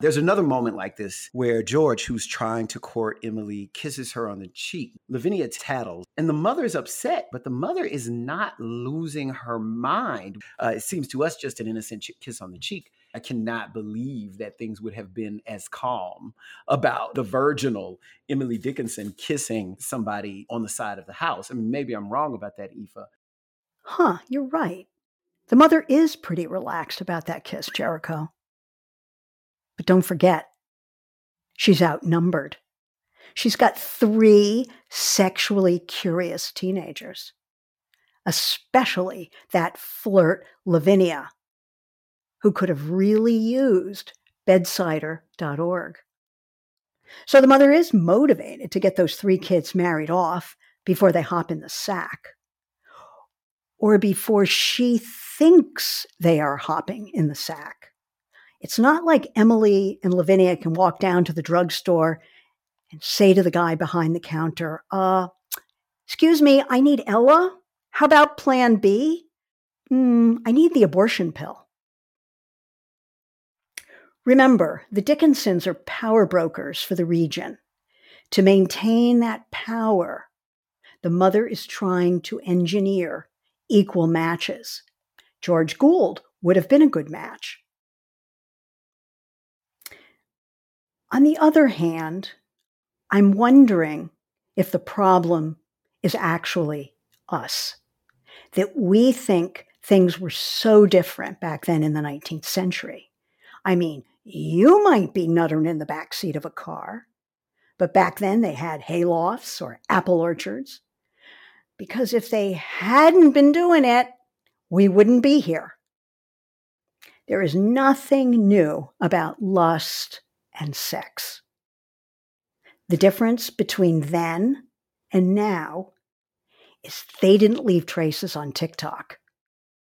There's another moment like this where George, who's trying to court Emily, kisses her on the cheek. Lavinia tattles, and the mother is upset, but the mother is not losing her mind. Uh, it seems to us just an innocent kiss on the cheek. I cannot believe that things would have been as calm about the virginal Emily Dickinson kissing somebody on the side of the house. I mean, maybe I'm wrong about that, Aoife. Huh, you're right. The mother is pretty relaxed about that kiss, Jericho. But don't forget, she's outnumbered. She's got three sexually curious teenagers, especially that flirt Lavinia, who could have really used bedsider.org. So the mother is motivated to get those three kids married off before they hop in the sack, or before she thinks they are hopping in the sack. It's not like Emily and Lavinia can walk down to the drugstore and say to the guy behind the counter, uh, excuse me, I need Ella. How about plan B? Mm, I need the abortion pill. Remember, the Dickinsons are power brokers for the region. To maintain that power, the mother is trying to engineer equal matches. George Gould would have been a good match. On the other hand, I'm wondering if the problem is actually us, that we think things were so different back then in the 19th century. I mean, you might be nuttering in the back seat of a car, but back then they had haylofts or apple orchards. Because if they hadn't been doing it, we wouldn't be here. There is nothing new about lust and sex. The difference between then and now is they didn't leave traces on TikTok.